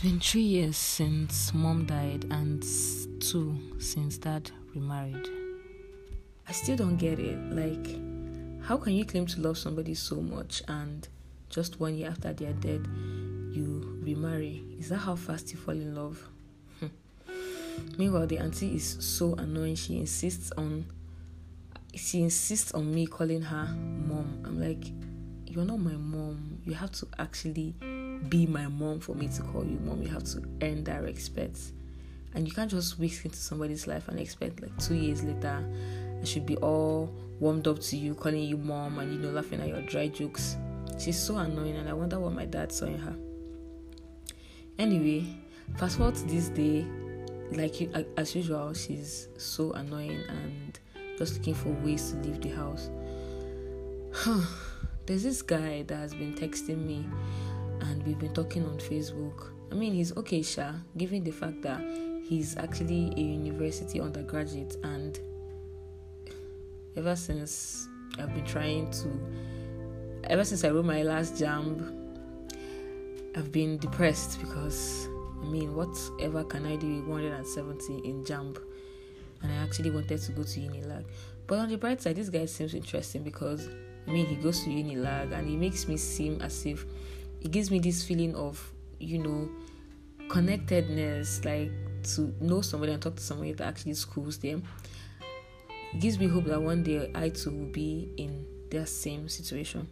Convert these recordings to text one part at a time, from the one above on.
It's been three years since mom died and two since dad remarried. I still don't get it. Like, how can you claim to love somebody so much and just one year after they are dead, you remarry? Is that how fast you fall in love? Hmm. Meanwhile, the auntie is so annoying. She insists on she insists on me calling her mom. I'm like, you're not my mom. You have to actually be my mom for me to call you mom. You have to earn that respect. And you can't just whisk into somebody's life and expect like two years later I should be all warmed up to you, calling you mom and you know laughing at your dry jokes. She's so annoying and I wonder what my dad saw in her. Anyway, fast forward to this day, like as usual, she's so annoying and just looking for ways to leave the house. There's this guy that has been texting me and we've been talking on Facebook. I mean, he's okay, Sha, given the fact that he's actually a university undergraduate, and ever since I've been trying to, ever since I wrote my last JAMB, I've been depressed because I mean, whatever can I do with 170 in JAMB? And I actually wanted to go to Unilag. But on the bright side, this guy seems interesting because I mean, he goes to Unilag and he makes me seem as if it gives me this feeling of you know connectedness like to know somebody and talk to somebody that actually schools them. It gives me hope that one day i too will be in their same situation.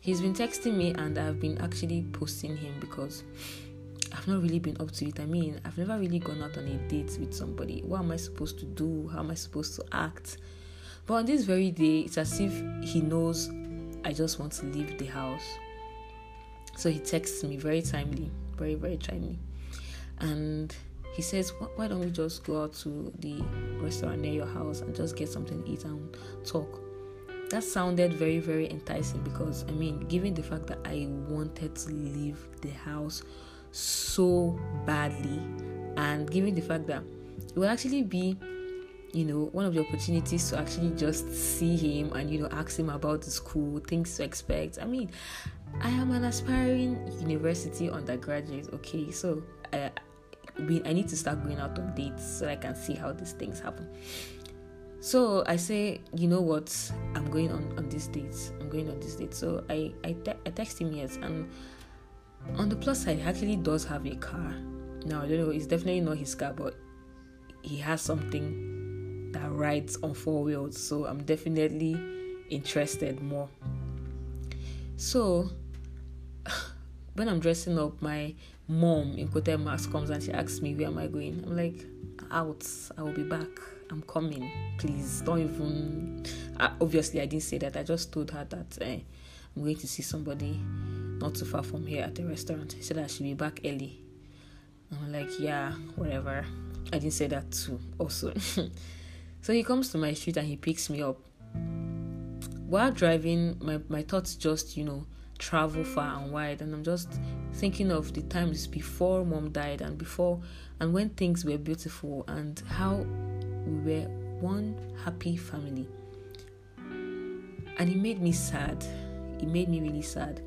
He's been texting me and i've been actually posting him because i've not really been up to it. I mean i've never really gone out on a date with somebody. What am i supposed to do? How am i supposed to act? But on this very day it's as if he knows i just want to leave the house so he texts me very timely, very, very timely. And he says, Why don't we just go out to the restaurant near your house and just get something to eat and talk? That sounded very, very enticing because, I mean, given the fact that I wanted to leave the house so badly, and given the fact that it will actually be you know, one of the opportunities to actually just see him and, you know, ask him about the school, things to expect. I mean, I am an aspiring university undergraduate, okay, so I, I need to start going out on dates so I can see how these things happen. So I say, you know what, I'm going on on this date. I'm going on this date. So I I, te- I text him yes, and on the plus side, he actually does have a car. Now I don't know, it's definitely not his car, but he has something that rides on four wheels. So I'm definitely interested more. So when I'm dressing up, my mom in quoted marks comes and she asks me where am I going. I'm like, out. I will be back. I'm coming. Please don't even. Uh, obviously, I didn't say that. I just told her that uh, I'm going to see somebody not too far from here at the restaurant. She said I should be back early. I'm like, yeah, whatever. I didn't say that too. Also, so he comes to my street and he picks me up. While driving, my my thoughts just you know travel far and wide and i'm just thinking of the times before mom died and before and when things were beautiful and how we were one happy family. And it made me sad. It made me really sad.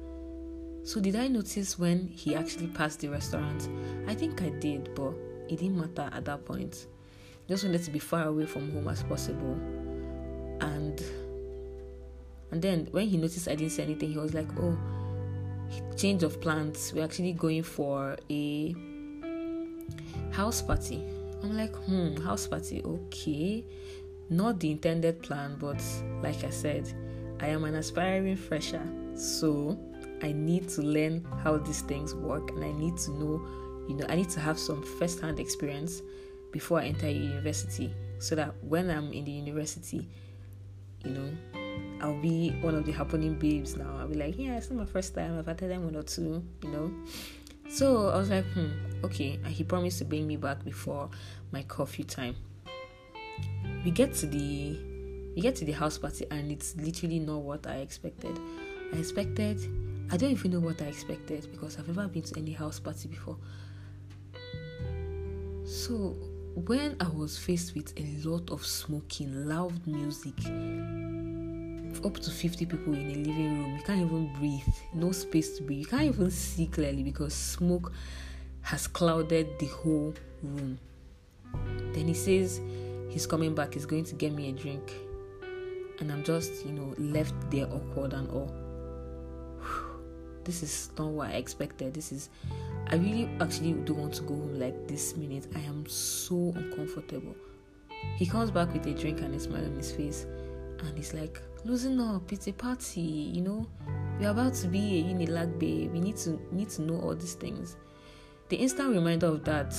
So did i notice when he actually passed the restaurant? I think i did but it didn't matter at that point. Just wanted to be far away from home as possible. And and then when he noticed I didn't say anything, he was like, "Oh, change of plans. We're actually going for a house party." I'm like, "Hmm, house party, okay." Not the intended plan, but like I said, I am an aspiring fresher, so I need to learn how these things work, and I need to know, you know, I need to have some first-hand experience before I enter university, so that when I'm in the university, you know, I'll be one of the happening babes now. I'll be like, yeah, it's not my first time. I've attended one or two, you know. So I was like, hmm, okay. And he promised to bring me back before my curfew time. We get to the we get to the house party and it's literally not what I expected. I expected I don't even know what I expected because I've never been to any house party before. So when I was faced with a lot of smoking, loud music, up to 50 people in a living room, you can't even breathe, no space to breathe, you can't even see clearly because smoke has clouded the whole room. Then he says he's coming back, he's going to get me a drink. And I'm just, you know, left there awkward and all. This is not what I expected. This is, I really actually don't want to go home like this minute. I am so uncomfortable. He comes back with a drink and a smile on his face. And he's like, losing up, it's a party, you know. We're about to be a Unilag babe. We need to need to know all these things. The instant reminder of that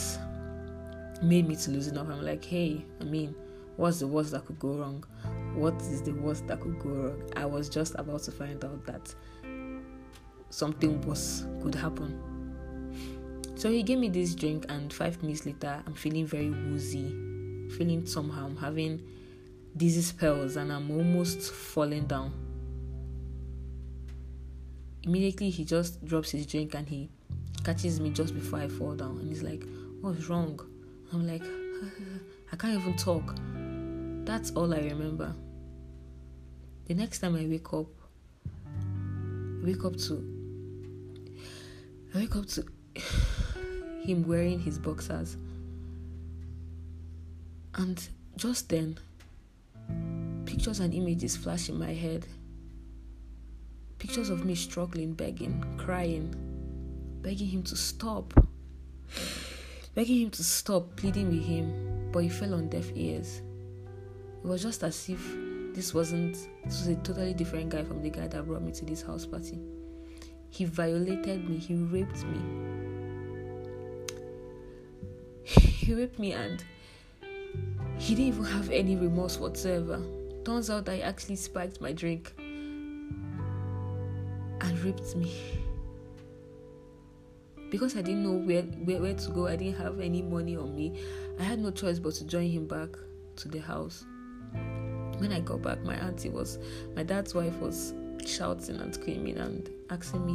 made me to loosen up. I'm like, hey, I mean, what's the worst that could go wrong? What is the worst that could go wrong? I was just about to find out that something worse could happen. So he gave me this drink, and five minutes later, I'm feeling very woozy, feeling somehow I'm having dizzy spells, and I'm almost falling down. Immediately, he just drops his drink and he catches me just before I fall down, and he's like, What's wrong? I'm like, I can't even talk. That's all I remember. The next time I wake up, I wake up to I wake up to him wearing his boxers. And just then, pictures and images flash in my head. Pictures of me struggling, begging, crying, begging him to stop begging him to stop, pleading with him, but he fell on deaf ears. It was just as if this wasn't, this was a totally different guy from the guy that brought me to this house party. He violated me, he raped me. He raped me and he didn't even have any remorse whatsoever. Turns out I actually spiked my drink and raped me because I didn't know where, where, where to go, I didn't have any money on me. I had no choice but to join him back to the house. When I got back, my auntie was, my dad's wife was shouting and screaming and asking me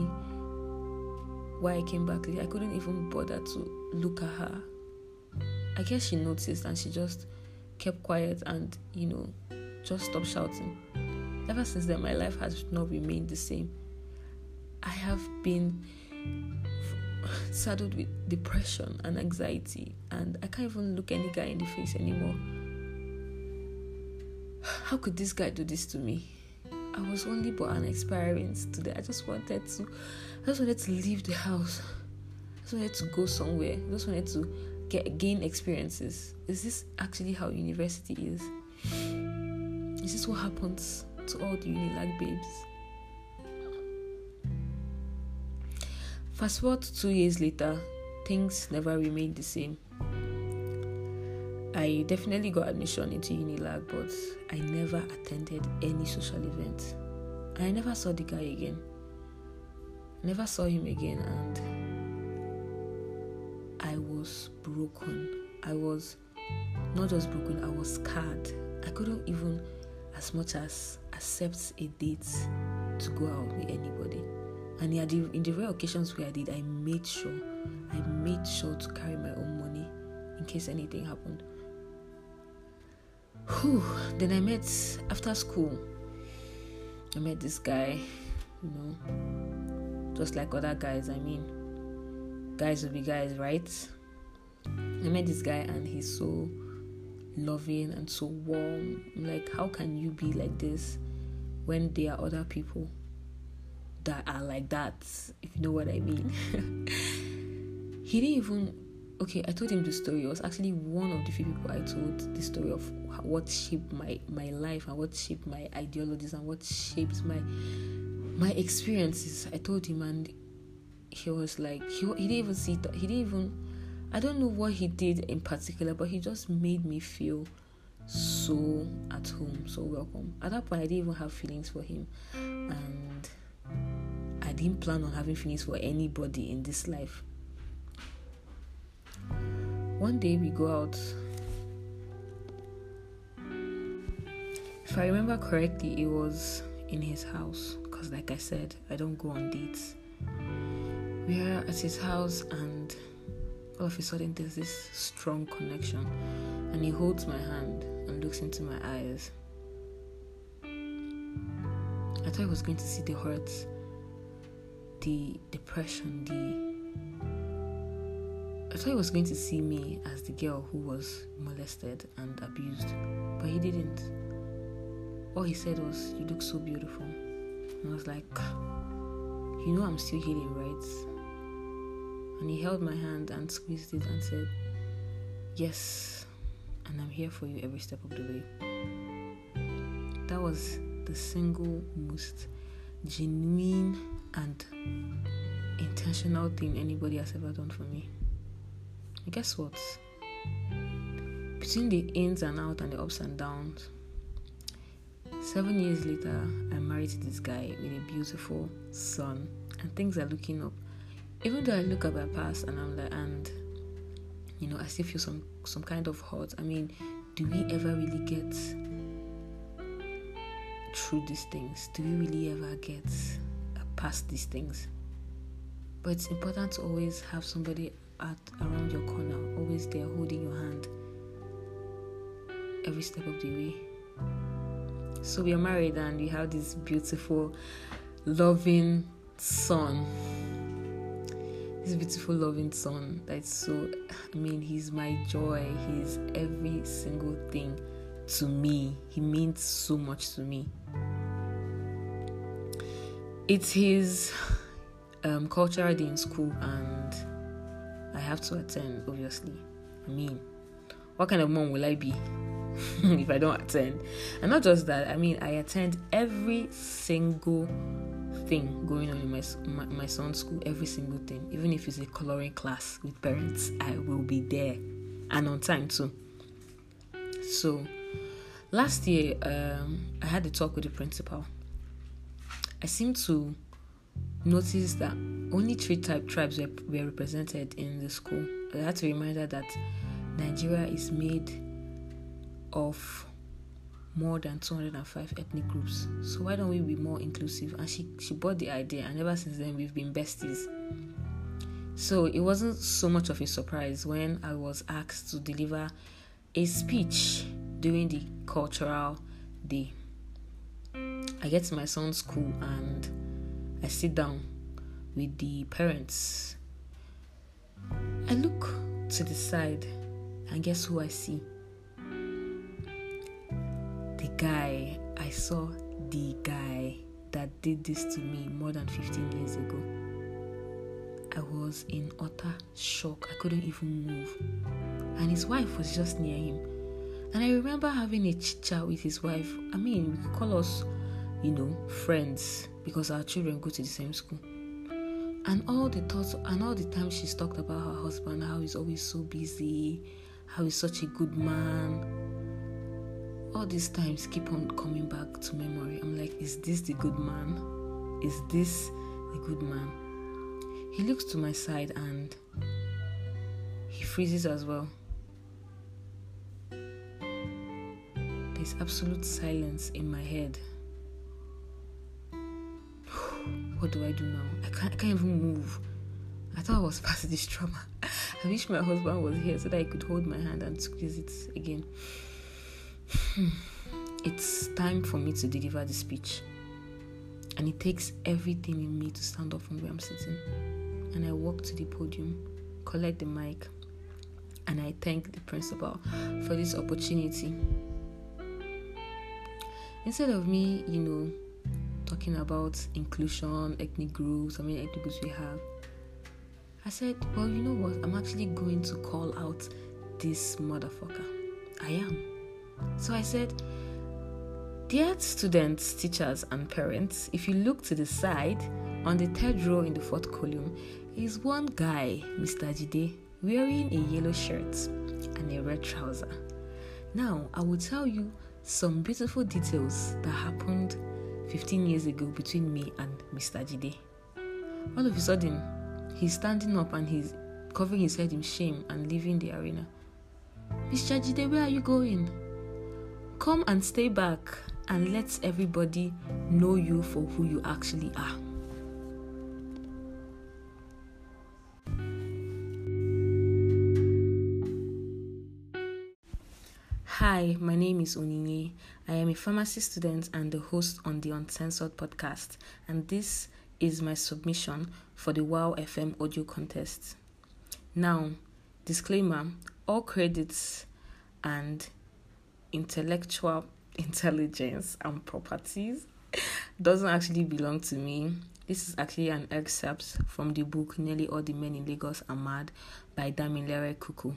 why I came back. I couldn't even bother to look at her. I guess she noticed and she just kept quiet and, you know, just stop shouting. Ever since then, my life has not remained the same. I have been saddled with depression and anxiety, and I can't even look any guy in the face anymore. How could this guy do this to me? I was only but an experiment today. I just wanted to, I just wanted to leave the house. I just wanted to go somewhere. I just wanted to get gain experiences. Is this actually how university is? This is what happens to all the Unilag babes? Fast forward two years later, things never remained the same. I definitely got admission into Unilag, but I never attended any social event. I never saw the guy again. Never saw him again, and I was broken. I was not just broken, I was scarred. I couldn't even as much as accept a date to go out with anybody. And yeah, the, in the rare occasions where I did, I made sure, I made sure to carry my own money in case anything happened. Whew. Then I met after school. I met this guy, you know, just like other guys. I mean, guys will be guys, right? I met this guy and he's so loving and so warm. Like, how can you be like this when there are other people that are like that, if you know what I mean. he didn't even okay, I told him the story. It was actually one of the few people I told the story of what shaped my my life and what shaped my ideologies and what shaped my my experiences. I told him, and he was like, he, he didn't even see. He didn't even. I don't know what he did in particular, but he just made me feel so at home, so welcome. At that point, I didn't even have feelings for him, and I didn't plan on having feelings for anybody in this life. One day we go out. If I remember correctly, it was in his house because, like I said, I don't go on dates. We are at his house, and all of a sudden, there's this strong connection, and he holds my hand and looks into my eyes. I thought I was going to see the hurt the depression, the I thought he was going to see me as the girl who was molested and abused, but he didn't. All he said was, You look so beautiful. And I was like, You know, I'm still healing, right? And he held my hand and squeezed it and said, Yes, and I'm here for you every step of the way. That was the single most genuine and intentional thing anybody has ever done for me. And guess what? Between the ins and outs and the ups and downs, seven years later, I'm married to this guy with a beautiful son, and things are looking up. Even though I look at my past and I'm like, and you know, I still feel some some kind of hurt. I mean, do we ever really get through these things? Do we really ever get past these things? But it's important to always have somebody at around your corner, always there holding your hand every step of the way. So we are married and we have this beautiful, loving son. This beautiful, loving son that's so, I mean, he's my joy. He's every single thing to me. He means so much to me. It's his um, cultural day in school, and I have to attend, obviously. I mean, what kind of mom will I be if I don't attend? And not just that, I mean, I attend every single thing going on in my, my, my son's school, every single thing. Even if it's a coloring class with parents, I will be there and on time too. So, last year, um, I had a talk with the principal. I seem to notice that only three type tribes were, were represented in the school. I had to remind her that Nigeria is made of more than 205 ethnic groups. So why don't we be more inclusive? And she she bought the idea, and ever since then we've been besties. So it wasn't so much of a surprise when I was asked to deliver a speech during the cultural day. I get to my son's school and I sit down with the parents. I look to the side and guess who I see? Guy. I saw the guy that did this to me more than 15 years ago. I was in utter shock. I couldn't even move. And his wife was just near him. And I remember having a chit chat with his wife. I mean, we could call us, you know, friends because our children go to the same school. And all the thoughts and all the time she's talked about her husband, how he's always so busy, how he's such a good man. All these times keep on coming back to memory. I'm like, is this the good man? Is this the good man? He looks to my side and he freezes as well. There's absolute silence in my head. what do I do now? I can't, I can't even move. I thought I was past this trauma. I wish my husband was here so that I could hold my hand and squeeze it again. Hmm. it's time for me to deliver the speech. And it takes everything in me to stand up from where I'm sitting. And I walk to the podium, collect the mic, and I thank the principal for this opportunity. Instead of me, you know, talking about inclusion, ethnic groups, how many ethnic groups we have. I said, Well, you know what? I'm actually going to call out this motherfucker. I am. So I said, Dear students, teachers, and parents, if you look to the side, on the third row in the fourth column, is one guy, Mr. Jide, wearing a yellow shirt and a red trouser. Now, I will tell you some beautiful details that happened 15 years ago between me and Mr. Jide. All of a sudden, he's standing up and he's covering his head in shame and leaving the arena. Mr. Jide, where are you going? Come and stay back and let everybody know you for who you actually are. Hi, my name is Onyinye. I am a pharmacy student and the host on the Uncensored podcast, and this is my submission for the WOW FM audio contest. Now, Disclaimer all credits and intellectual intelligence and properties doesn't actually belong to me. This is actually an excerpt from the book Nearly All the Men in Lagos Are Mad by Damilare Kuku.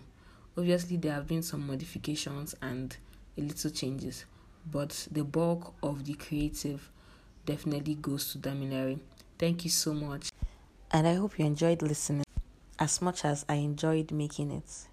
Obviously, there have been some modifications and a little changes, but the bulk of the creative definitely goes to Damilare. Thank you so much, and I hope you enjoyed listening as much as I enjoyed making it.